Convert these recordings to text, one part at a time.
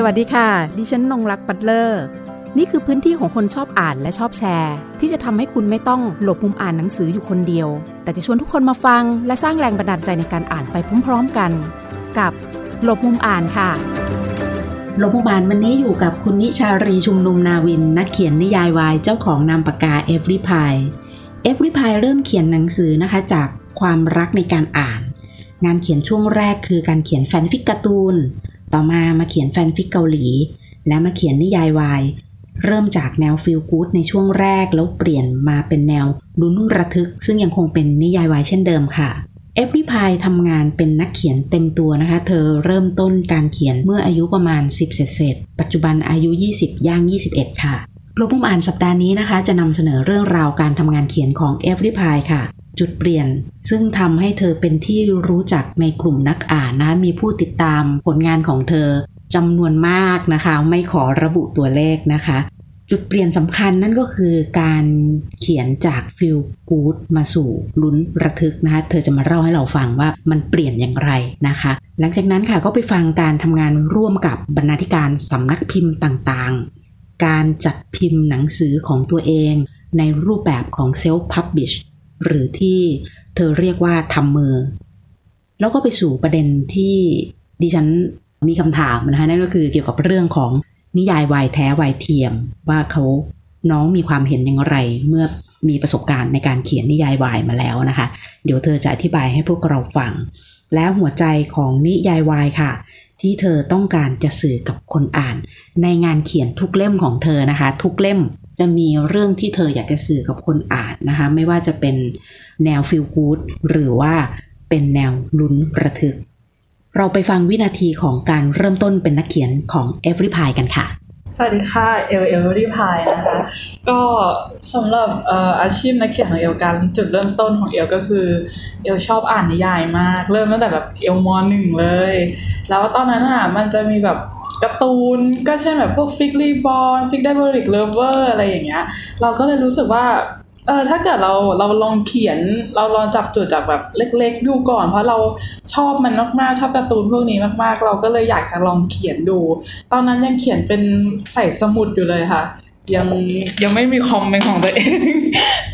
สวัสดีค่ะ ดิฉันนงรักปัตเลอร์ นี่คือพื้นที่ของคนชอบอ่านและชอบแชร์ ที่จะทำให้คุณไม่ต้องหลบมุมอ่านหนังสืออยู่คนเดียว แต่จะชวนทุกคนมาฟัง และสร้างแรงบันดาลใจในการอ่านไปพร้อมๆกัน กับหลบมุมอ่านค่ะ หลบมุมอ่านวันนี้อยู่กับคุณนิชารีชุมนุมนาวิน นักเขียนนิยายวายเจ้าของนามปากกา Every Pie Every Pie เริ่มเขียนหนังสือนะคะจากความรักในการอ่าน งานเขียนช่วงแรกคือการเขียนแฟนฟิกการ์ตูน ต่อมามาเขียนแฟนฟิกเกาหลี และมาเขียนนิยายวาย เริ่มจากแนว feel good ในช่วงแรกแล้วเปลี่ยนมาเป็นแนวลุ้นระทึก ซึ่งยังคงเป็นนิยายวายเช่นเดิมค่ะ Avery Pie ทำงานเป็นนักเขียนเต็มตัวนะคะ เธอเริ่มต้นการเขียนเมื่ออายุประมาณ 10 เศษๆปัจจุบันอายุ 20 ย่าง 21 ค่ะหลบมุมอ่านสัปดาห์นี้นะคะ จะนำเสนอเรื่องราวการทำงานเขียนของ Avery Pie ค่ะ จุดเปลี่ยน ซึ่งทำให้เธอเป็นที่รู้จักในกลุ่มนักอ่านนะ มีผู้ติดตามผลงานของเธอจำนวนมากนะคะ ไม่ขอระบุตัวเลขนะคะ จุดเปลี่ยนสำคัญนั่นก็คือการเขียนจากฟิลกูดมาสู่ลุ้นระทึกนะคะเธอจะมาเล่าให้เราฟังว่ามันเปลี่ยนอย่างไรนะคะ หลังจากนั้นค่ะก็ไปฟังการทำงานร่วมกับบรรณาธิการสำนักพิมพ์ต่างๆ การจัดพิมพ์หนังสือของตัวเองในรูปแบบของเซลฟ์พับบิช หรือที่เธอเรียกว่าทำมือ แล้วก็ไปสู่ประเด็นที่ดิฉันมีคำถามนะคะนั่นก็คือเกี่ยวกับเรื่องของนิยายวายแท้วายเทียม ว่าเขาน้องมีความเห็นอย่างไร เมื่อมีประสบการณ์ในการเขียนนิยายวายมาแล้วนะคะ เดี๋ยวเธอจะอธิบายให้พวกเราฟัง แล้วหัวใจของนิยายวายค่ะ ที่เธอต้องการจะสื่อกับคนอ่าน ในงานเขียนทุกเล่มของเธอนะคะ ทุกเล่ม จะมีเรื่องที่เธออยากจะสื่อกับคนอ่านนะคะ ไม่ว่าจะเป็นแนว feel good หรือว่าเป็นแนวลุ้นระทึก เราไปฟังวินาทีของการเริ่มต้นเป็นนักเขียนของ Avery Pie กันค่ะ สวัสดีค่ะ Avery Pie นะคะ ก็สำหรับอาชีพนักเขียนของเอลกันจุดเริ่มต้นของเอลก็คือ เอลชอบอ่านนิยายมาก เริ่มตั้งแต่แบบเอลมอนหนึ่งเลย แล้วตอนนั้นอะมันจะมีแบบการ์ตูนก็เช่นแบบพวกฟิกรีบอลฟิกไดบริกเลเวอร์อะไรอย่างเงี้ย เราก็เลยรู้สึกว่า เออถ้าเกิดเราเราลองเขียนเราลองจับจุดจากแบบเล็ก ๆ ดูก่อน เพราะเราชอบมันมากๆชอบการ์ตูนพวกนี้มากๆ เราก็เลยอยากจะลองเขียนดู ตอนนั้นยังเขียนเป็นใส่สมุดอยู่เลยค่ะ ยังยังไม่มีคอมเป็นของตัวเอง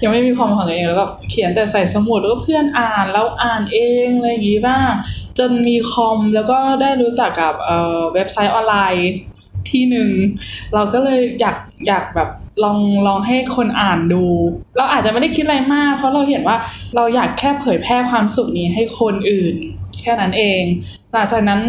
ยังไม่มีคอมของตัวเองแล้วก็เขียนแต่ใส่สมุดแล้วก็เพื่อนอ่านแล้วอ่านเองอะไรอย่างงี้บ้างจนมีคอมแล้วก็ได้รู้จักกับเอ่อเว็บไซต์ออนไลน์ที่หนึ่งเราก็เลยอยากอยากแบบ ลองลองให้คนอ่านดู เราอาจจะไม่ได้คิดอะไรมาก เพราะเราเห็นว่าเราอยากแค่เผยแพร่ความสุขนี้ให้คนอื่น แค่นั้นเอง หลังจากนั้น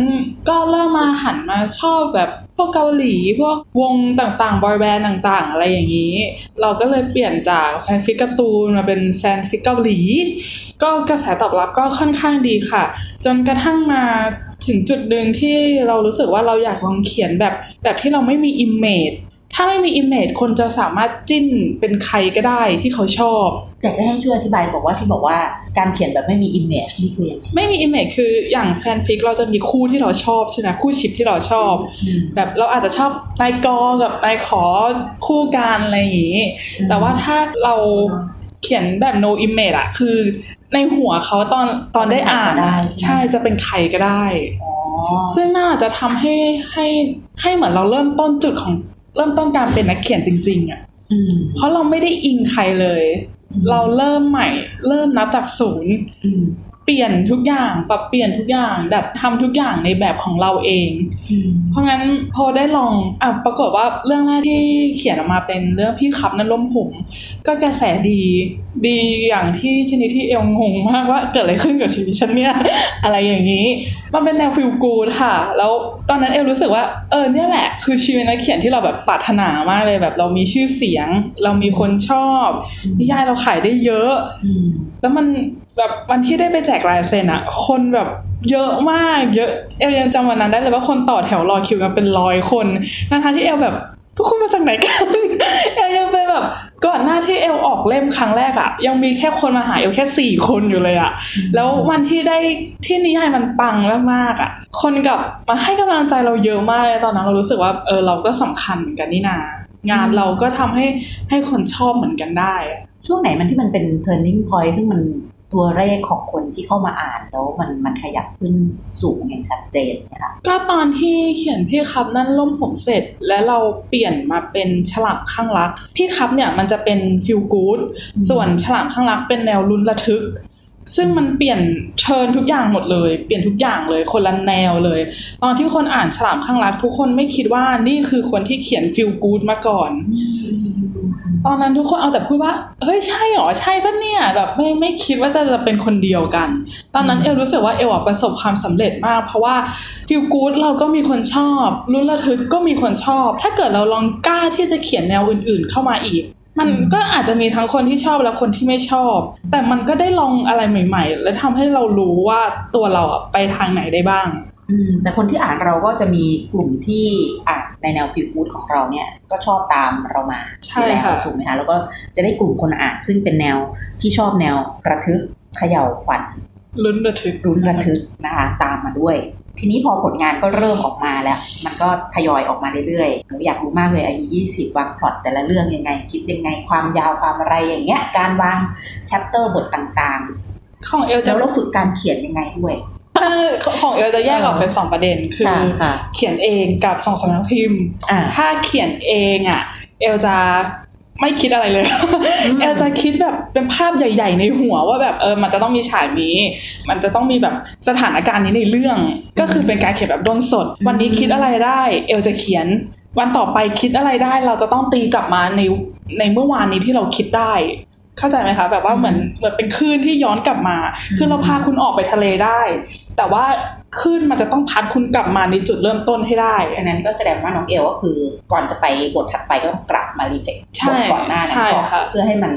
ก็เริ่มมาหันมาชอบแบบพวกเกาหลีพวกวงต่างๆ บอยแบนด์ต่างๆ อะไรอย่างนี้ เราก็เลยเปลี่ยนจากแฟนฟิกการ์ตูนมาเป็นแฟนฟิกเกาหลี ก็กระแสตอบรับก็ค่อนข้างดีค่ะ จนกระทั่งมาถึงจุดหนึ่งที่เรารู้สึกว่าเราอยากลองเขียนแบบแบบที่เราไม่มี image ถ้าไม่มี image คนจะสามารถจิ้นเป็นใครก็ได้ที่เขาชอบ อยากจะให้ช่วยอธิบายบอกว่าที่บอกว่าการเขียนแบบไม่มี image นี่คือยังไงไม่มี image คืออย่างแฟนฟิกเราจะมีคู่ที่เราชอบใช่ไหมคู่ ship ที่เราชอบ แบบเราอาจจะชอบนายกอกับนายขอคู่กันอะไรอย่างนี้ แต่ว่าถ้าเราเขียนแบบ no image อะคือในหัวเขาตอนตอนได้อ่านใช่จะเป็นใครก็ได้ซึ่งน่าจะทำให้ให้ให้เหมือนเราเริ่มต้นจุดของ เริ่มต้นการเป็นนักเขียนจริง ๆอะเพราะเราไม่ได้อิงใครเลย เราเริ่มใหม่ เริ่มนับจากศูนย์ เปลี่ยนทุกอย่างปรับเปลี่ยนทุกอย่างดัดทำทุกอย่างในแบบของเราเอง เพราะงั้นพอได้ลองอะปรากฏว่าเรื่องแรกที่เขียนออกมาเป็นเรื่องพี่ขับนั้นล้มผมก็กระแสดีดีอย่างที่ชนิดที่เอลงงมากว่าเกิดอะไรขึ้นกับชีวิตฉันเนี่ยอะไรอย่างนี้ มันเป็นแนวฟิลกูดค่ะ แล้วตอนนั้นเอลรู้สึกว่าเออเนี่ยแหละ คือชีวิตนักเขียนที่เราแบบปรารถนามากเลยแบบเรามีชื่อเสียง เรามีคนชอบนิยายเราขายได้เยอะ แล้วมันแบบวันที่ได้ไปแจกลายเซ็นอะคนแบบเยอะมาก เยอะเอลยังจำวันนั้นได้เลยว่าคนต่อแถวรอคิวกันเป็นร้อยคนนะคะที่เอลแบบทุกคนมาจากไหนกัน เอลยังไปแบบก่อนหน้าที่เอลออกเล่มครั้งแรกอะยังมีแค่คนมาหาเอลแค่สี่คนอยู่เลยอะแล้ววันที่ได้ที่นิยายมันปังมากๆอะคนกับมาให้กำลังใจเราเยอะมากเลยตอนนั้นเรารู้สึกว่าเออเราก็สำคัญเหมือนกันนี่นา งานเราก็ทำให้ให้คนชอบเหมือนกันได้ ช่วงไหนมันที่มันเป็น turning point ซึ่งมันตัวเลขของคนที่เข้ามาอ่านแล้วมันมันขยับขึ้นสูงอย่างชัดเจนนะคะก็ตอนที่เขียนพี่ครับนั่นล่มผมเสร็จ และเราเปลี่ยนมาเป็นฉลามข้างรัก พี่ครับเนี่ยมันจะเป็นฟิลกู๊ดส่วนฉลามข้างรักเป็นแนวลุ้นระทึก ซึ่งมันเปลี่ยนเชิญทุกอย่างหมดเลย เปลี่ยนทุกอย่างเลย คนละแนวเลย ตอนที่คนอ่านฉลามข้างรักทุกคนไม่คิดว่านี่คือคนที่เขียนฟิลกู๊ดมาก่อน ตอนนั้นทุกคนเอาแต่พูดว่า เฮ้ยใช่หรอ ใช่ปะเนี่ย แบบไม่ไม่คิดว่าจะจะเป็นคนเดียวกัน ตอนนั้นเอลรู้สึกว่าเอลประสบความสำเร็จมาก เพราะว่าฟิลกู๊ดเราก็มีคนชอบลุ้นระทึกก็มีคนชอบ ถ้าเกิดเราลองกล้าที่จะเขียนแนวอื่น ๆ เข้ามาอีก มันก็อาจจะมีทั้งคนที่ชอบและคนที่ไม่ชอบ แต่มันก็ได้ลองอะไรใหม่ ๆ และทำให้เรารู้ว่าตัวเราอะไปทางไหนได้บ้างอืมแต่คนที่อ่านเราก็จะมีกลุ่มที่อ่านในแนว feel good ของเราเนี่ยก็ชอบตามเรามาใช่อยู่แล้วค่ะถูกไหมคะแล้วก็จะได้กลุ่มคนอ่านซึ่งเป็นแนวที่ชอบแนวระทึกเขย่าขวัญ ลุ้นระทึกลุ้นระทึกนะคะตามมาด้วย ทีนี้พอผลงานก็เริ่มออกมาแล้ว มันก็ทยอยออกมาเรื่อยๆหนูอยากรู้มากเลยอายุ 20 วางพล็อตแต่ละเรื่องยังไง คิดยังไงความยาวความอะไรอย่างเงี้ย การวาง chapter บทต่างของเอลๆจะแล้วเราฝึกการเขียนยังไงด้วยถ้าของเอลจะแยกออกเป็นสองประเด็นคือค่ะค่ะเขียนเองกับส่งสำนักพิมพ์อ่าถ้าเขียนเองอะ เอลจะ ไม่คิดอะไรเลยอืมเอลจะคิดแบบเป็นภาพใหญ่ ๆ ในหัวว่าแบบเออมันจะต้องมีฉากนี้ มันจะต้องมีแบบสถานการณ์นี้ในเรื่อง ก็คือเป็นการเขียนแบบด้นสด วันนี้คิดอะไรได้ เอลจะเขียน วันต่อไปคิดอะไรได้ เราจะต้องตีกลับมาในในเมื่อวานนี้ที่เราคิดได้เข้าใจไหมคะแบบว่าเหมือนเหมือนเป็นคลื่นที่ย้อนกลับมา คือเราพาคุณออกไปทะเลได้ แต่ว่า คลื่นมันจะต้องพัดคุณกลับมาในจุดเริ่มต้นให้ได้อันนั้นก็แสดงว่าน้องเอลก็คือ ก่อนจะไปบทถัดไปก็ต้องกลับมารีเฟกใช่บทก่อนหน้านั้นใช่ก่อนค่ะเพื่อให้มัน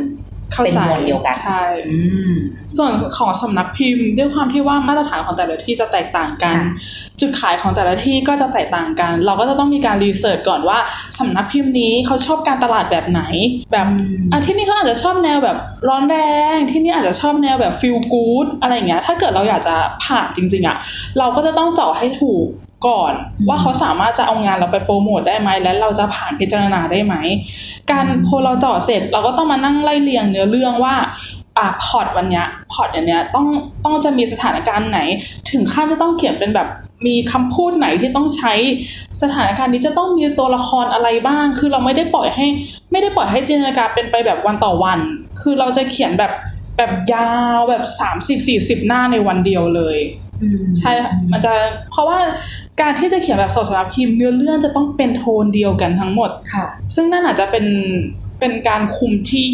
เข้าเป็นใจมวลเดียวกันใช่อืมส่วนของสำนักพิมพ์ ด้วยความที่ว่ามาตรฐานของแต่ละที่จะแตกต่างกันค่ะจุดขายของแต่ละที่ก็จะแตกต่างกัน เราก็จะต้องมีการรีเสิร์ชก่อนว่าสำนักพิมพ์นี้เขาชอบการตลาดแบบไหน แบบอะที่นี่เขาอาจจะชอบแนวแบบร้อนแรงที่นี่อาจจะชอบแนวแบบ feel good อะไรอย่างเงี้ยถ้าเกิดเราอยากจะผ่านจริงๆอะเราก็จะต้องเจาะให้ถูก ก่อนอืมว่าเขาสามารถจะเอางานเราไปโปรโมทได้ไหมและเราจะผ่านพิจารณาได้ไหม การพอเราเจาะเสร็จเราก็ต้องมานั่งไล่เรียงเนื้อเรื่องว่าอะพล็อตวันเนี้ยพล็อตอย่างเนี้ยต้องต้องจะมีสถานการณ์ไหน ถึงขั้นจะต้องเขียนเป็นแบบมีคำพูดไหนที่ต้องใช้สถานการณ์นี้จะต้องมีตัวละครอะไรบ้าง คือเราไม่ได้ปล่อยให้ ไม่ได้ปล่อยให้จินตนาการเป็นไปแบบวันต่อวัน คือเราจะเขียนแบบแบบยาวแบบ 30-40 หน้าในวันเดียวเลย ใช่ค่ะมันจะเพราะว่าการที่จะเขียนแบบสดสำหรับพิมพ์เนื้อเรื่องจะต้องเป็นโทนเดียวกันทั้งหมดค่ะ ซึ่งนั่นอาจจะเป็นเป็นการคุมที่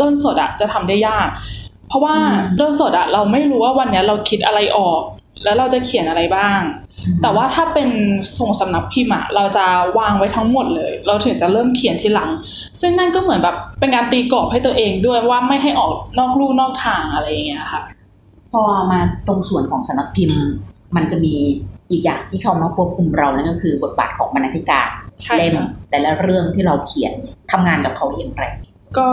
ต้นสดอะจะทำได้ยาก เพราะว่าอืมต้นสดอะเราไม่รู้ว่าวันเนี้ยเราคิดอะไรออก แล้วเราจะเขียนอะไรบ้าง แต่ว่าถ้าเป็นส่งสำนักพิมพ์อะเราจะวางไว้ทั้งหมดเลย เราถึงจะเริ่มเขียนทีหลัง ซึ่งนั่นก็เหมือนแบบเป็นการตีกรอบให้ตัวเองด้วยว่าไม่ให้ออกนอกลู่นอกทางอะไรอย่างเงี้ยค่ะ พอมาตรงส่วนของสำนักพิมพ์ มันจะมีอีกอย่างที่เข้ามาควบคุมเรานั่นก็คือบทบาทของบรรณาธิการใช่เล่มค่ะแต่ละเรื่องที่เราเขียนเนี่ยทำงานกับเขาอย่างไร ก็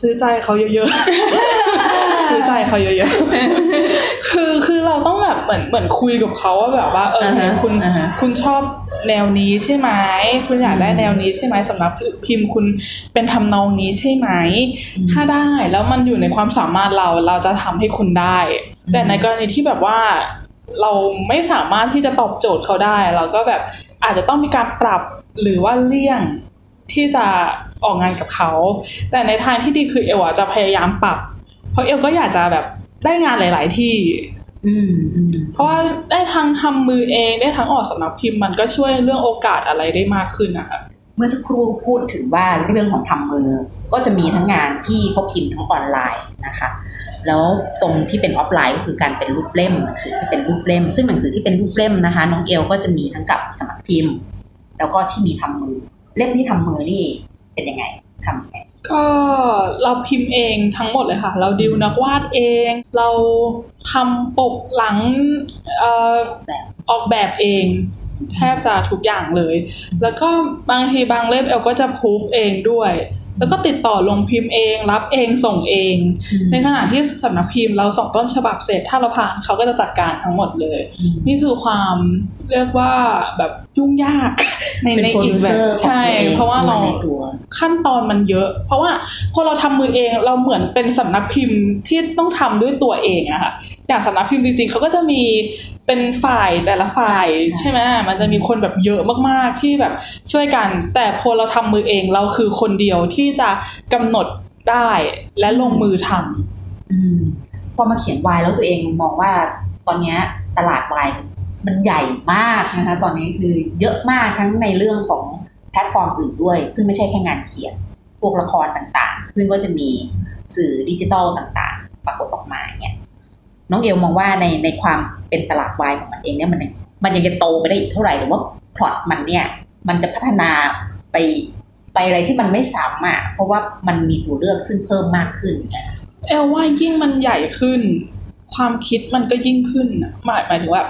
ซื้อใจเขาเยอะๆ ซื้อใจเขาเยอะๆ คือคือเราต้องแบบเหมือนเหมือนคุยกับเขาว่าแบบว่าเอออ่าฮะคุณอ่าฮะคุณชอบแนวนี้ใช่ไหมคุณอยากได้แนวนี้ใช่ไหมสำนักพิมพ์คุณเป็นทำนองนี้ใช่ไหม ถ้าได้แล้วมันอยู่ในความสามารถเราเราจะทำให้คุณได้ แต่ในกรณีที่แบบว่าเราไม่สามารถที่จะตอบโจทย์เขาได้ เราก็แบบอาจจะต้องมีการปรับหรือว่าเลี่ยง ที่จะออกงานกับเขา แต่ในทางที่ดีคือเอลอะจะพยายามปรับ เพราะเอลก็อยากจะแบบได้งานหลาย ๆ ที่อืมอืมเพราะว่าได้ทั้งทำมือเองได้ทั้งออกสำนักพิมพ์มันก็ช่วยเรื่องโอกาสอะไรได้มากขึ้นนะคะเมื่อสักครู่พูดถึงว่าเรื่องของทำมือ ก็จะมีทั้งงานที่เขาพิมพ์ทั้งออนไลน์นะคะ แล้วตรงที่เป็นออฟไลน์ก็คือการเป็นรูปเล่มหนังสือที่เป็นรูปเล่ม ซึ่งหนังสือที่เป็นรูปเล่มนะคะ น้องเอลก็จะมีทั้งกับสำนักพิมพ์ แล้วก็ที่มีทำมือ เล่มที่ทำมือนี่เป็นยังไงทำยังไงก็เราพิมพ์เองทั้งหมดเลยค่ะ เราดิวนักวาดเอง เราทำปกหลังเอ่อแบบออกแบบเอง แทบจะทุกอย่างเลย แล้วก็บางทีบางเล่มเอลก็จะพูฟเองด้วย แล้วก็ติดต่อลงพิมพ์เอง รับเองส่งเอง ในขณะที่สำนักพิมพ์เราส่งต้นฉบับเสร็จถ้าเราผ่านเขาก็จะจัดการทั้งหมดเลย นี่คือความเรียกว่าแบบ ยุ่งยากในเป็นในโปรอีดิกวแบเซอบร์ของใช่ตัวเองเพราะว่าเราในตัวขั้นตอนมันเยอะ เพราะว่าพอเราทำมือเองเราเหมือนเป็นสำนักพิมพ์ที่ต้องทำด้วยตัวเองอะค่ะอย่างสำนักพิมพ์จริงๆเขาก็จะมีเป็นฝ่ายแต่ละฝ่ายใช่ใช่ไหมมันจะมีคนแบบเยอะมากๆที่แบบช่วยกัน แต่พอเราทำมือเองเราคือคนเดียวที่จะกำหนดได้และลงมือทำอืมพอมาเขียนวายแล้วตัวเองมองว่าตอนเนี้ยตลาดวาย มันใหญ่มากนะคะ ตอนนี้คือเยอะมากทั้งในเรื่องของแพลตฟอร์มอื่นด้วย ซึ่งไม่ใช่แค่งานเขียน พวกละครต่างๆ ซึ่งก็จะมีสื่อดิจิทัลต่างๆ ปรากฏออกมาเนี่ยน้องเอลมองว่าในในความเป็นตลาดวายของมันเองเนี่ยมันมันยังจะโตไปได้อีกเท่าไหร่หรือว่าพล็อตมันเนี่ยมันจะพัฒนาไปไปอะไรที่มันไม่ซ้ำอะเพราะว่ามันมีตัวเลือกซึ่งเพิ่มมากขึ้นเอลว่ายิ่งมันใหญ่ขึ้น ความคิดมันก็ยิ่งขึ้นหมายหมายถึงว่า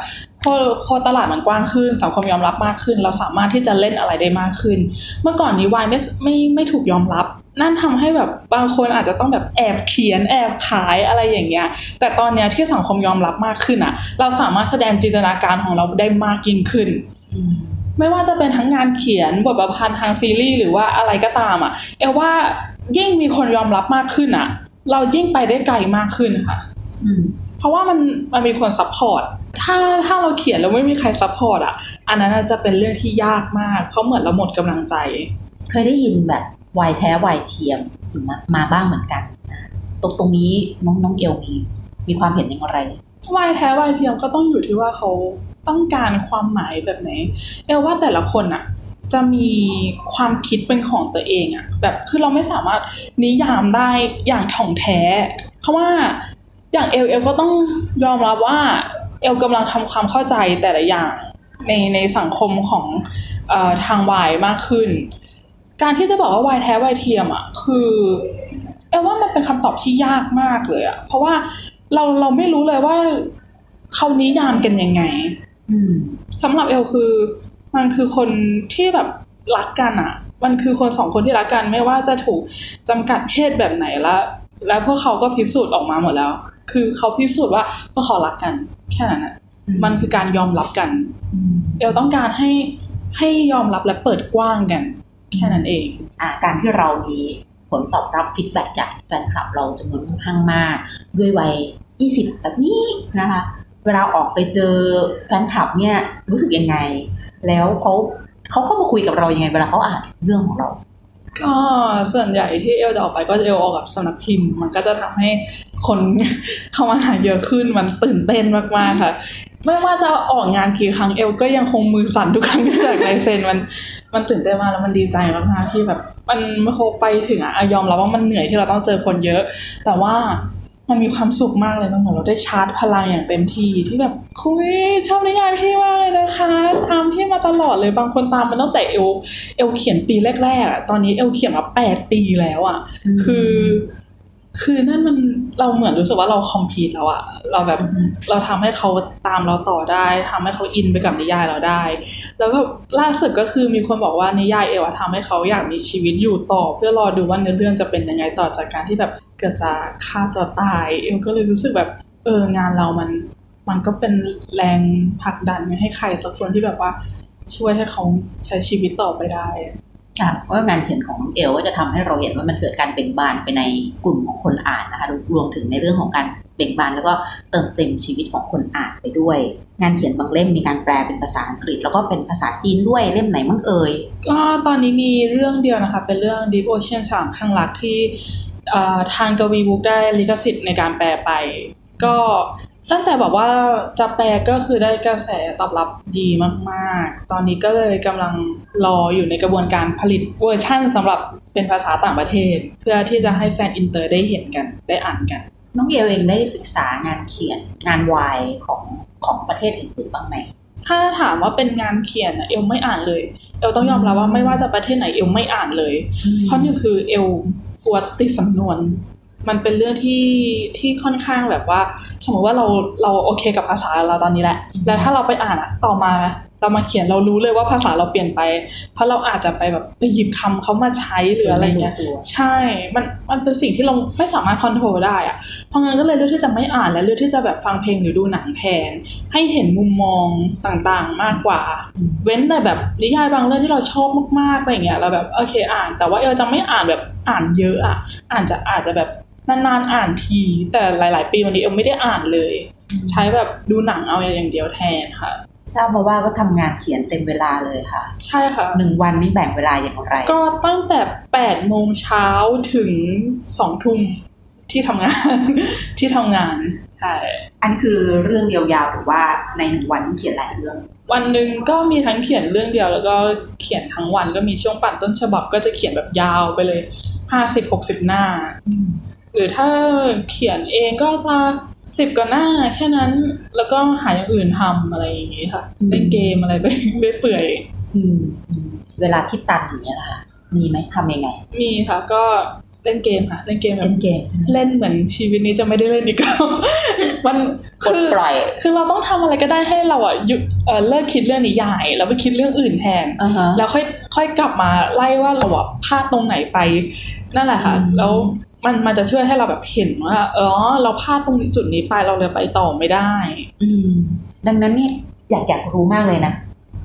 อพอตลาดมันกว้างขึ้น สังคมยอมรับมากขึ้น เราสามารถที่จะเล่นอะไรได้มากขึ้น เมื่อก่อนนี้วายไม่ไม่ไม่ถูกยอมรับ นั่นทำให้แบบบางคนอาจจะต้องแบบแอบเขียนแอบขายอะไรอย่างเงี้ย แต่ตอนเนี้ยที่สังคมยอมรับมากขึ้นอะ เราสามารถแสดงจินตนาการของเราได้มากยิ่งขึ้นไม่ว่าจะเป็นทั้งงานเขียนบทประพันธ์ทางซีรีส์หรือว่าอะไรก็ตามอะเอลว่ายิ่งมีคนยอมรับมากขึ้นอะ เรายิ่งไปได้ไกลมากขึ้นค่ะอืมเพราะว่ามันมันมีคน support ถ้าถ้าเราเขียนแล้วไม่มีใคร support อะ อันนั้นน่ะจะเป็นเรื่องที่ยากมาก เพราะเหมือนเราหมดกำลังใจ เคยได้ยินแบบวายแท้วายเทียมอยู่มามาบ้างเหมือนกันนะตรงตรงนี้น้องน้องเอลมีมีความเห็นอย่างไรวายแท้วายเทียมก็ต้องอยู่ที่ว่าเขาต้องการความหมายแบบไหน เอลว่าแต่ละคนอะจะมีความคิดเป็นของตัวเองอะแบบคือเราไม่สามารถนิยามได้อย่างถ่องแท้ เพราะว่าอย่างเอลเอลก็ต้องยอมรับว่า เอลกำลังทำความเข้าใจแต่ละอย่างในในสังคมของเออทางวายมากขึ้น การที่จะบอกว่าวายแท้วายเทียมอะคือเอลว่ามันเป็นคำตอบที่ยากมากเลยอะเพราะว่าเราเราไม่รู้เลยว่าเขานิยามกันยังไงอืมสำหรับเอลคือมันคือคนที่แบบรักกันอะมันคือคนสองคนที่รักกันไม่ว่าจะถูกจำกัดเพศแบบไหนแล้วแล้วพวกเขาก็พิสูจน์ออกมาหมดแล้ว คือเขาพิสูจน์ว่าพวกเขารักกัน แค่นั้นอะอืมมันคือการยอมรับกันอืมเอลต้องการให้ให้ยอมรับและเปิดกว้างกัน แค่นั้นเองอ่าการที่เรามีผลตอบรับฟีดแบ็กจากแฟนคลับเราจำนวนค่อนข้างมาก ด้วยวัย 20 แบบนี้นะคะ เวลาออกไปเจอแฟนคลับเนี่ยรู้สึกยังไง แล้วเขาเขาเข้ามาคุยกับเรายังไง เวลาเขาอ่านเรื่องของเรา ก็ส่วนใหญ่ที่เอลจะออกไปก็จะเอลออกกับสำนักพิมพ์ มันก็จะทำให้คนเข้ามาหาเยอะขึ้นมันตื่นเต้นมากๆค่ะไม่ว่าจะออกงานกี่ครั้งเอลก็ยังคงมือสั่นทุกครั้งที่จากลายเซ็นมันมันตื่นเต้นมากแล้วมันดีใจมากๆที่แบบ มันโคไปถึงอะอะยอมรับว่ามันเหนื่อยที่เราต้องเจอคนเยอะ แต่ว่า มันมีความสุขมากเลยมันเหมือนเราได้ชาร์จพลังอย่างเต็มที่ที่แบบคุยชอบนิยายพี่มากเลยนะคะตามพี่มาตลอดเลยบางคนตามมันตั้งแต่เอลเอลเขียนปีแรกๆตอนนี้เอลเขียนมาแปดปีแล้วอะ คือ คือนั่นมันเราเหมือนรู้สึกว่าเราคอมพลีทแล้วอะเราแบบเราทำให้เขาตามเราต่อได้ทำให้เขาอินไปกับนิยายเราได้ แล้วก็ล่าสุดก็คือมีคนบอกว่านิยายเอวอะทำให้เขาอยากมีชีวิตอยู่ต่อ เพื่อรอดูว่าเนื้อเรื่องจะเป็นยังไงต่อจากการที่แบบเกิดจากฆ่าตัวตายเอลก็เลยรู้สึกแบบเอองานเรามันมันก็เป็นแรงผลักดันให้ใครสักคนที่แบบว่าช่วยให้เขาใช้ชีวิตต่อไปได้ ว่างานเขียนของเอลก็จะทำให้เราเห็นว่ามันเกิดการเบ่งบานไปในกลุ่มของคนอ่านนะคะรวมถึงในเรื่องของการเบ่งบานแล้วก็เติมเต็มชีวิตของคนอ่านไปด้วย งานเขียนบางเล่มมีการแปลเป็นภาษาอังกฤษ แล้วก็เป็นภาษาจีนด้วยเล่มไหนมั่งเอ่ยก็ตอนนี้มีเรื่องเดียวนะคะ เป็นเรื่อง Deep Ocean ฉางข้างรักที่ทางกวีบุ๊กได้ลิขสิทธิ์ในการแปลไป ก็ ตั้งแต่บอกว่าจะแปลก็คือได้กระแสตอบรับดีมากๆ ตอนนี้ก็เลยกำลังรออยู่ในกระบวนการผลิตเวอร์ชั่นสำหรับเป็นภาษาต่างประเทศ เพื่อที่จะให้แฟนอินเตอร์ได้เห็นกันได้อ่านกัน น้องเอลเองได้ศึกษางานเขียนงานวายของของประเทศอื่นๆบ้างไหมถ้าถามว่าเป็นงานเขียนอะเอลไม่อ่านเลย เอลต้องยอมรับว่าไม่ว่าจะประเทศไหนเอลไม่อ่านเลย เพราะหนึ่งคือเอลกลัวติดสำนวน มันเป็นเรื่องที่ที่ค่อนข้างแบบว่า สมมติว่าเราเราโอเคกับภาษาเราตอนนี้แหละ แล้วถ้าเราไปอ่านอะต่อมาเรามาเขียนเรารู้เลยว่าภาษาเราเปลี่ยนไป เพราะเราอาจจะไปแบบไปหยิบคำเขามาใช้หรืออะไรเงี้ยโดยไม่รู้ตัวใช่ มันมันเป็นสิ่งที่เราไม่สามารถคอนโทรลได้อะเพราะงั้นก็เลยเลือกที่จะไม่อ่านและเลือกที่จะแบบฟังเพลงหรือดูหนังแทนให้เห็นมุมมองต่างๆมากกว่าอืมเว้นแต่แบบนิยายบางเรื่องที่เราชอบมากๆอะไรเงี้ยเราแบบโอเคอ่าน แต่ว่าเราจะไม่อ่านแบบอ่านเยอะอะอ่านจะอาจจะแบบ นานๆอ่านที แต่หลาย ๆ ปีวันนี้เอลไม่ได้อ่านเลย ใช้แบบดูหนังเอาอย่างเดียวแทนค่ะทราบมาว่าก็ทำงานเขียนเต็มเวลาเลยค่ะ ใช่ค่ะหนึ่งวันนี้แบ่งเวลาอย่างไร ก็ตั้งแต่8โมงเช้าถึง2ทุ่มที่ทำงาน ที่ทำงานใช่อันนี้คือเรื่องเดียวยาวหรือว่าในหนึ่งวันเขียนหลายเรื่อง วันหนึ่งก็มีทั้งเขียนเรื่องเดียวแล้วก็เขียนทั้งวันก็มีช่วงปั่นต้นฉบับก็จะเขียนแบบยาวไปเลยห้าสิบหกสิบหน้า หรือถ้าเขียนเองก็จะสิบกว่าหน้าแค่นั้นแล้วก็หาอย่างอื่นทำอะไรอย่างงี้ค่ะอืมเล่นเกมอะไรไปเรื่อยเปื่อยอืมอืมเวลาที่ตันอย่างเงี้ยนะคะมีไหมทำยังไง มีค่ะก็เล่นเกมค่ะเล่นเกมแบเล่บนเกมใช่ไหมเล่นเหมือนชีวิตนี้จะไม่ได้เล่นอีกแล้วมันปลดคือปล่อย คือเราต้องทำอะไรก็ได้ให้เราอะหยุดเอ่อเลิกคิดเรื่องนิยายแล้วไปคิดเรื่องอื่นแทนอ่าฮะแล้วค่อยค่อยกลับมาไล่ว่าเราอะพลาดตรงไหนไปนั่นแหละค่ะอืมแล้ว มันมันจะช่วยให้เราแบบเห็นว่าอ๋อเราพลาดตรงนี้จุดนี้ไปเราเลยไปต่อไม่ได้ อืม ดังนั้นเนี่ยอยากอยากรู้มากเลยนะ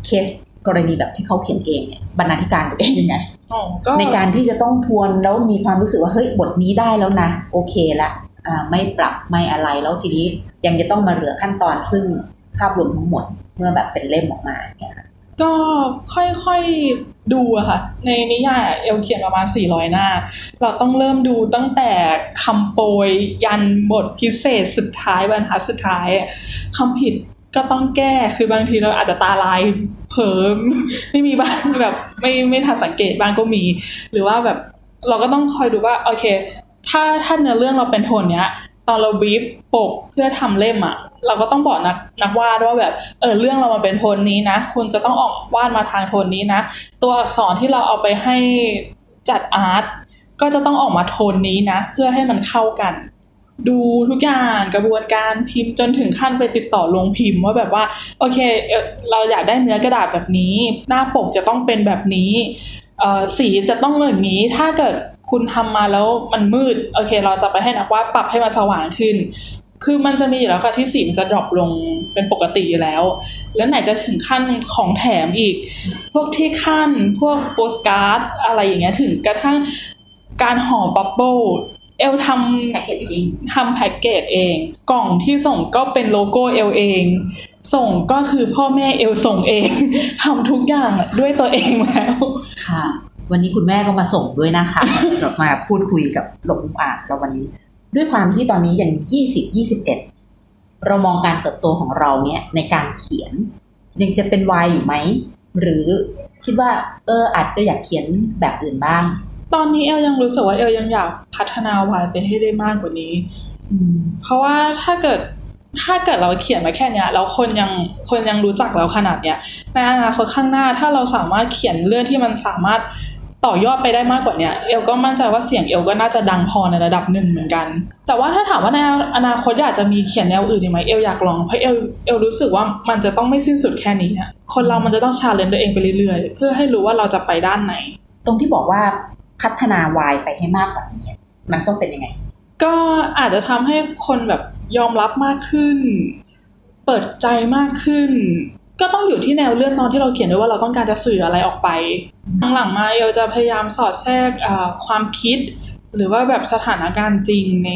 เคสกรณีแบบที่เขาเขียนเองเนี่ยบรรณาธิการตัวเองยังไงอ๋อก็ในการที่จะต้องทวนแล้วมีความรู้สึกว่าเฮ้ยบทนี้ได้แล้วนะ โอเคละอ่าไม่ปรับไม่อะไรแล้วทีนี้ยังจะต้องมาเหลือขั้นตอนซึ่งภาพรวมทั้งหมดเมื่อแบบเป็นเล่มออกมาเนี่ยค่ะ ก็ค่อยๆดูอะค่ะ ในนิยายเอลเขียนประมาณ 400 หน้า เราต้องเริ่มดูตั้งแต่คำโปรยยันบทพิเศษสุดท้ายบรรทัดสุดท้ายอะคำผิดก็ต้องแก้คือบางทีเราอาจจะตาลายเผลอไม่มีบ้างแบบไม่ไม่ทันสังเกตบ้างก็มี หรือว่าแบบเราก็ต้องคอยดูว่าโอเค ถ้าถ้าเนื้อเรื่องเราเป็นโทนเนี้ย ตอนเราบีฟปกเพื่อทำเล่มอะ เราก็ต้องบอกนักนักวาดว่าแบบเออเรื่องเรามาเป็นโทนนี้นะคุณจะต้องออกวาดมาทางโทนนี้นะ ตัวอักษรที่เราเอาไปให้จัดอาร์ตก็จะต้องออกมาโทนนี้นะ เพื่อให้มันเข้ากัน ดูทุกอย่างกระบวนการพิมพ์จนถึงขั้นไปติดต่อลงพิมพ์ว่าแบบว่าโอเคเราอยากได้เนื้อกระดาษแบบนี้ หน้าปกจะต้องเป็นแบบนี้สีจะต้องอย่างนี้ ถ้าเกิดคุณทำมาแล้วมันมืด โอเค เราจะไปให้นักวาดปรับให้มันสว่างขึ้น คือมันจะมีอยู่แล้วค่ะที่สีมันจะ drop ลงเป็นปกติอยู่แล้ว แล้วไหนจะถึงขั้นของแถมอีก พวกที่ขั้นพวกโปสการ์ดอะไรอย่างเงี้ยถึงกระทั่งการห่อ bubble เอลทำ packaging ทำแพ็กเกจเอง กล่องที่ส่งก็เป็นโลโก้เอลเอง ส่งก็คือพ่อแม่เอลส่งเองทำทุกอย่างด้วยตัวเองแล้วค่ะวันนี้คุณแม่ก็มาส่งด้วยนะคะเรามาพูดคุยกับหลงอ่านเราวันนี้ ด้วยความที่ตอนนี้ยังยี่สิบยี่สิบเอ็ดเรามองการเติบโตของเราเนี่ยในการเขียน ยังจะเป็นวายอยู่ไหม หรือคิดว่า เอออาจจะอยากเขียนแบบอื่นบ้าง ตอนนี้เอลยังรู้สึกว่าเอลยังอยากพัฒนาวายไปให้ได้มากกว่านี้อืมเพราะว่าถ้าเกิดถ้าเกิดเราเขียนมาแค่เนี้ยแล้วคนยังคนยังรู้จักเราขนาดเนี้ยในอนาคตข้างหน้าถ้าเราสามารถเขียนเรื่องที่มันสามารถ ต่อยอดไปได้มากกว่าเนี้ยเอลก็มั่นใจว่าเสียงเอลก็น่าจะดังพอในระดับหนึ่งเหมือนกัน แต่ว่าถ้าถามว่าในอนาคตอยากจะมีเขียนแนวอื่นอีกไหมเอลอยากลองเพราะเอลเอลรู้สึกว่ามันจะต้องไม่สิ้นสุดแค่นี้อะคนเรามันจะต้อง challenge ตัวเองไปเรื่อยๆ เพื่อให้รู้ว่าเราจะไปด้านไหน ตรงที่บอกว่าพัฒนาวายไปให้มากกว่านี้ มันต้องเป็นยังไง ก็อาจจะทำให้คนแบบยอมรับมากขึ้น เปิดใจมากขึ้น ก็ต้องอยู่ที่แนวเรื่องตอนที่เราเขียนด้วยว่าเราต้องการจะสื่ออะไรออกไปหลังๆมาเอลจะพยายามสอดแทรกอ่าความคิด หรือว่าแบบสถานการณ์จริงใน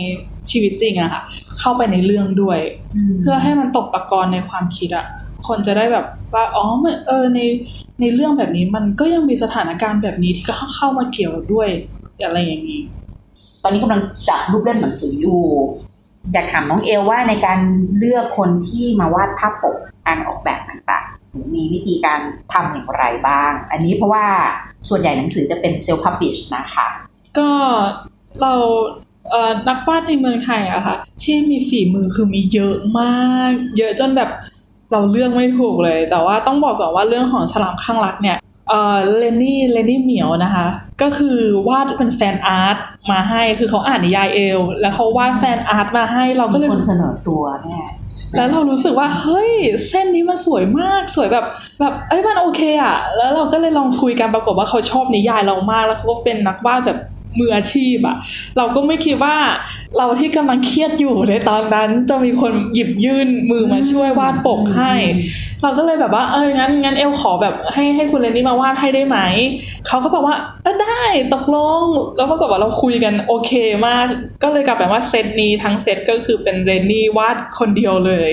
ชีวิตจริงอะค่ะ เข้าไปในเรื่องด้วย เพื่อให้มันตกตะกอนในความคิดอะคนจะได้แบบว่าอ๋อมันเออในในเรื่องแบบนี้มันก็ยังมีสถานการณ์แบบนี้ที่ก็เข้ามาเกี่ยวด้วยอะไรอย่างนี้ ตอนนี้กำลังจับรูปเล่มหนังสืออยู่ อยากถามน้องเอลว่าในการเลือกคนที่มาวาดภาพปกการออกแบบต่างๆ มีวิธีการทำอย่างไรบ้าง อันนี้เพราะว่าส่วนใหญ่หนังสือจะเป็นเซลฟ์พับบิชนะคะ ก็เราเอ่อนักวาดในเมืองไทยอะค่ะที่มีฝีมือคือมีเยอะมาก เยอะจนแบบเราเลือกไม่ถูกเลย แต่ว่าต้องบอกก่อนว่าเรื่องของฉลามข้างรักเนี่ย เอ่อเลนนี่เลนนี่เหมียวนะคะ ก็คือวาดเป็นแฟนอาร์ตมาให้คือเขาอ่านนิยายเอล แล้วเขาวาดแฟนอาร์ตมาให้เราก็มีเลยคนเสนอตัวแม่แล้วเรารู้สึกว่าเฮ้ย เส้นนี้มันสวยมากสวยแบบ แบบเอ้ยมันโอเคอะแล้วเราก็เลยลองคุยกันปรากฏว่าเขาชอบนิยายเรามากแล้วเขาก็เป็นนักวาดแบบ มืออาชีพอะเราก็ไม่คิดว่าเราที่กำลังเครียดอยู่ในตอนนั้น จะมีคนหยิบยื่นมือมาช่วยวาดปกให้ เราก็เลยแบบว่าเอองั้นงั้นเอลขอแบบให้ให้คุณเรนนี่มาวาดให้ได้ไหมเขาก็บอกว่าเออได้ตกลงแล้วปรากฏว่าเราคุยกันโอเคมาก ก็เลยกลายเป็นว่าเซตนี้ทั้งเซตก็คือเป็นเรนนี่วาดคนเดียวเลย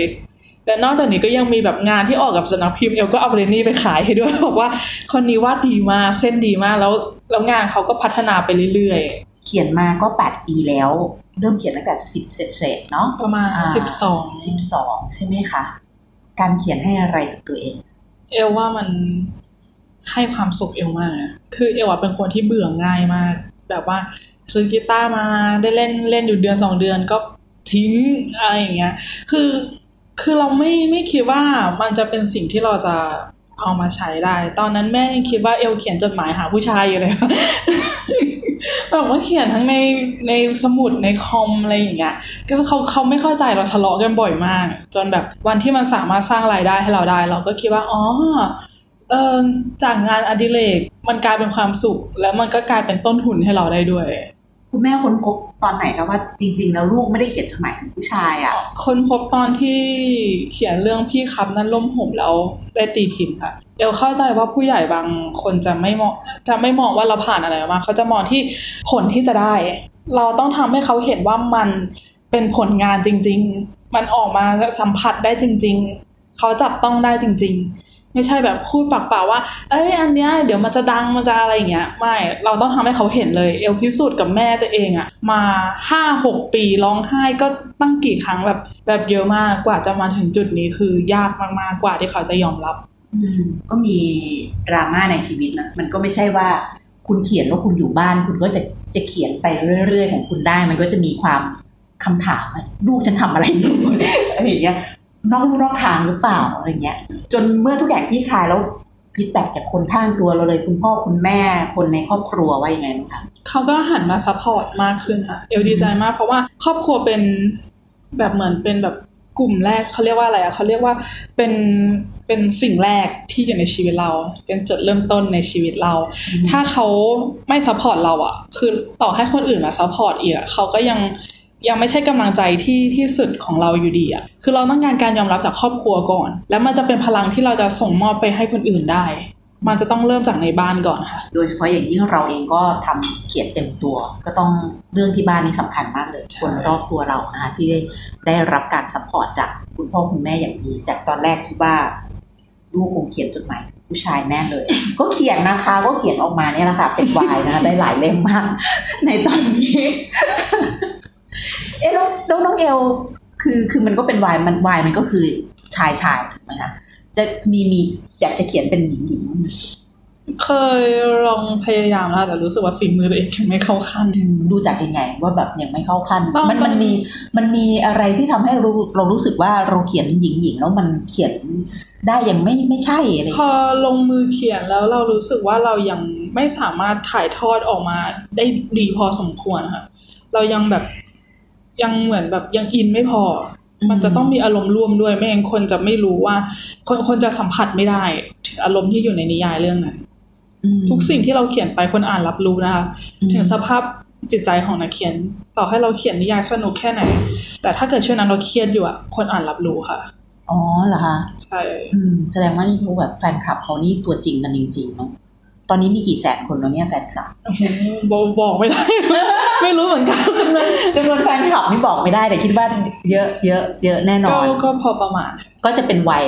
และนอกจากนี้ก็ยังมีแบบงานที่ออกกับสำนักพิมพ์เอลก็เอาเรนนี่ไปขายให้ด้วยบอกว่าคนนี้วาดดีมากเส้นดีมากแล้วแล้วงานเขาก็พัฒนาไปเรื่อยเขียนมาก็แปดปีแล้ว เริ่มเขียนตั้งแต่สิบเศษๆเนาะๆประมาณอ่าสิบสองสิบสองใช่ไหมคะ การเขียนให้อะไรกับตัวเอง เอลว่ามันให้ความสุขเอลมากอะคือเอลอะเป็นคนที่เบื่อง่ายมาก แบบว่าซื้อกีตาร์มาได้เล่นเล่นอยู่เดือนสองเดือนก็ทิ้งอะไรอย่างเงี้ย คือ คือเราไม่ไม่คิดว่ามันจะเป็นสิ่งที่เราจะเอามาใช้ได้ ตอนนั้นแม่ยังคิดว่าเอลเขียนจดหมายหาผู้ชายอยู่เลยแบบว่าเขียนทั้งในในสมุดในคอมอะไรอย่างเงี้ย ก็เขาเขาไม่เข้าใจเราทะเลาะกันบ่อยมาก จนแบบวันที่มันสามารถสร้างรายได้ให้เราได้ เราก็คิดว่าอ๋อเออจากงานอดิเรกมันกลายเป็นความสุข แล้วมันก็กลายเป็นต้นทุนให้เราได้ด้วย คุณแม่ค้นพบตอนไหนคะว่าจริง ๆ แล้วลูกไม่ได้เขียนจดหมายถึงผู้ชายอะ่ะคนพบตอนที่เขียนเรื่องพี่ครับนั่นล่มห่มแล้วได้ตีพิมพ์ค่ะเอลเข้าใจว่าผู้ใหญ่บางคนจะไม่มองจะไม่มองว่าเราผ่านอะไรมาเขาจะมองที่ผลที่จะได้ เราต้องทำให้เขาเห็นว่ามันเป็นผลงานจริง ๆ มันออกมาสัมผัสได้จริง ๆ เขาจับต้องได้จริง ๆ ไม่ใช่แบบพูดปากเปล่าว่า เอ้ยอันเนี้ยเดี๋ยวมันจะดังมันจะอะไรอย่างเงี้ย ไม่ เราต้องทำให้เขาเห็นเลย เอลพิสูจน์กับแม่ตัวเองอะมาห้าหกปีร้องไห้ก็ตั้งกี่ครั้งแบบแบบเยอะมากกว่าจะมาถึงจุดนี้คือยากมากๆกว่าที่เขาจะยอมรับ ก็มีดราม่าในชีวิตนะ มันก็ไม่ใช่ว่าคุณเขียนแล้วคุณอยู่บ้าน คุณก็จะจะเขียนไปเรื่อยๆของคุณได้ มันก็จะมีความคำถามว่าลูกฉันทำอะไรอยู่อะไรอย่างเงี้ย นอกลู่นอกทางหรือเปล่าอะไรเงี้ย จนเมื่อทุกอย่างคลี่คลายแล้ว feedback จากคนข้างตัวเราเลยคุณพ่อคุณแม่คนในครอบครัวว่ายังไงบ้างคะเขาก็หันมา support มากขึ้นค่ะเอลดีใจมากเพราะว่าครอบครัวเป็นแบบเหมือนเป็นแบบกลุ่มแรกเขาเรียกว่าอะไรอะเขาเรียกว่าเป็นเป็นสิ่งแรกที่อยู่ในชีวิตเรา เป็นจุดเริ่มต้นในชีวิตเรา ถ้าเขาไม่ support เราอะคือต่อให้คนอื่นมา support อีกอะเขาก็ยัง ยังไม่ใช่กำลังใจที่ที่สุดของเราอยู่ดีอะคือเราต้องการการยอมรับจากครอบครัวก่อน แล้วมันจะเป็นพลังที่เราจะส่งมอบไปให้คนอื่นได้ มันจะต้องเริ่มจากในบ้านก่อนค่ะ โดยเฉพาะอย่างยิ่งเราเองก็ทำเขียนเต็มตัว ก็ต้องเรื่องที่บ้านนี่สำคัญมากเลยใช่คนรอบตัวเรานะคะที่ได้ได้รับการ support จากคุณพ่อคุณแม่อย่างดี จากตอนแรกคิดว่าลูกคงเขียนจดหมายถึงผู้ชายแน่เลย ก็เขียนนะคะก็เขียนออกมาเนี่ยแหละค่ะเป็นวายนะคะได้หลายเล่มมาก ในตอนนี้ เอ๊ะแล้วแล้วน้องเอลคือคือมันก็เป็นวายมันวายมันก็คือชายชายถูกไหมคะจะมีมีอยากจะเขียนเป็นหญิงหญิงบ้างไหมเคยลองพยายามแล้วแต่รู้สึกว่าฝีมือตัวเองยังไม่เข้าขั้นดูจากยังไง ว่าแบบยังไม่เข้าขั้นต้องมันต้องมันมีมันมีอะไรที่ทำให้เราเรารู้สึกว่าเราเขียนหญิงหญิงแล้วมันเขียนได้ยังไม่ไม่ใช่อะไรพอลงมือเขียนแล้วเรารู้สึกว่าเรายังไม่สามารถถ่ายทอดออกมาได้ดีพอสมควรค่ะเรายังแบบ ยังเหมือนแบบยังอินไม่พอ มันจะต้องมีอารมณ์ร่วมด้วยไม่งั้นคนจะไม่รู้ว่า คนคนจะสัมผัสไม่ได้ถึงอารมณ์ที่อยู่ในนิยายเรื่องนั้นอืมทุกสิ่งที่เราเขียนไปคนอ่านรับรู้นะคะอืมถึงสภาพจิตใจของนักเขียน ต่อให้เราเขียนนิยายสนุกแค่ไหน แต่ถ้าเกิดช่วงนั้นเราเครียดอยู่อะคนอ่านรับรู้ค่ะอ๋อเหรอคะใช่อืมแสดงว่านี่เขาแบบแฟนคลับเขานี่ตัวจริงกันจริงๆเนาะ ตอนนี้มีกี่แสนคนแล้วเนี่ยแฟนคลับบอกบอกไม่ได้ ไม่รู้เหมือนกันจำนวนจำนวนแฟนคลับนี่บอกไม่ได้แต่คิดว่าเยอะเยอะเยอะแน่นอก็นก็พอประมาณ ก็จะเป็นวัย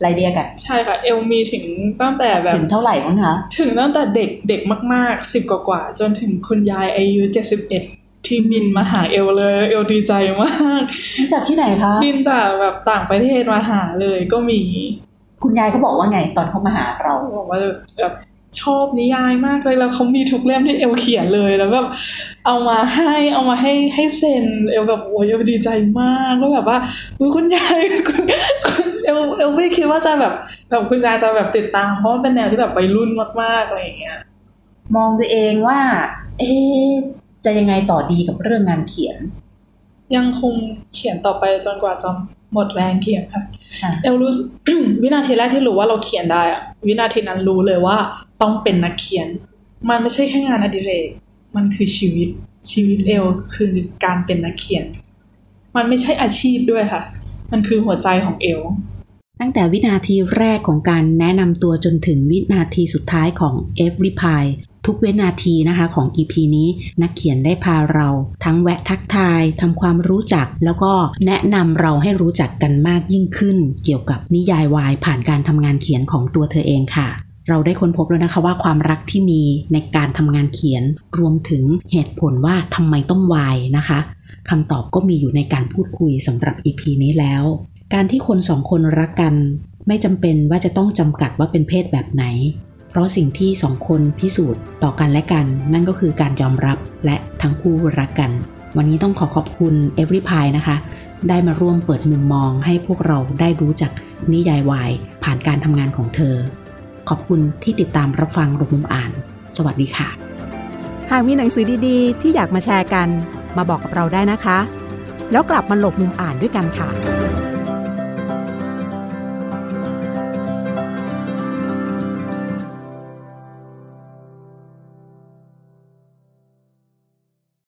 ไล่เรียกกัน ใช่ค่ะ เอลมีถึงตั้งแต่แบบ ถึงเท่าไหร่บ้างคะ ถึงตั้งแต่เด็กเด็กมากๆสิบกว่าๆจนถึงคุณยายอายุเจ็ดสิบเอ็ดที่บินมาหาเอลเลย เอลดีใจมากจากที่ไหนคะบินจากแบบต่างประเทศมาหาเลยก็มี คุณยายเขาบอกว่าไงตอนเขามาหาเราบอกว่าแบบ ชอบนิยายมากเลยแล้วเขามีทุกเล่มที่เอลเขียนเลยแล้วแบบเอามาให้เอามาให้ให้เซ็นเอลแบบโอ้ยเอลดีใจมากแล้วแบบว่าอุ๊ยคุณยายคุณคุณเอลเอลไม่คิดว่าจะแบบแบบคุณยายจะแบบติดตามเพราะมันเป็นแนวที่แบบวัยรุ่นมากๆอะไรอย่างเงี้ยมองตัวเองว่า เอ๊ะจะยังไงต่อดีกับเรื่องงานเขียน ยังคงเขียนต่อไปจนกว่าจะ หมดแรงเขียนครับค่ะเอลรู้สึกวินาทีแรกที่รู้ว่าเราเขียนได้อะวินาทีนั้นรู้เลยว่าต้องเป็นนักเขียน มันไม่ใช่แค่งานอดิเรก มันคือชีวิตชีวิตเอลคือการเป็นนักเขียน มันไม่ใช่อาชีพด้วยค่ะ มันคือหัวใจของเอลตั้งแต่วินาทีแรกของการแนะนำตัวจนถึงวินาทีสุดท้ายของ Every Pie ทุกวินาทีนะคะของ EP นี้นักเขียนได้พาเราทั้งแวะทักทายทำความรู้จัก แล้วก็แนะนำเราให้รู้จักกันมากยิ่งขึ้น เกี่ยวกับนิยายวายผ่านการทำงานเขียนของตัวเธอเองค่ะเราได้ค้นพบแล้วนะคะว่าความรักที่มีในการทำงานเขียน รวมถึงเหตุผลว่าทำไมต้องวายนะคะคำตอบก็มีอยู่ในการพูดคุยสำหรับ EP นี้แล้ว การที่คนสองคนรักกัน ไม่จำเป็นว่าจะต้องจำกัดว่าเป็นเพศแบบไหน เพราะสิ่งที่สองคนพิสูจน์ต่อกันและกัน นั่นก็คือการยอมรับและทั้งคู่รักกัน วันนี้ต้องขอขอบคุณ Every Pie นะคะ ได้มาร่วมเปิดมุมมองให้พวกเราได้รู้จักนิยายวาย ผ่านการทำงานของเธอ ขอบคุณที่ติดตามรับฟังรบมุมอ่าน สวัสดีค่ะ หากมีหนังสือดีๆ ที่อยากมาแชร์กัน มาบอกกับเราได้นะคะ แล้วกลับมาหลบมุมอ่านด้วยกันค่ะ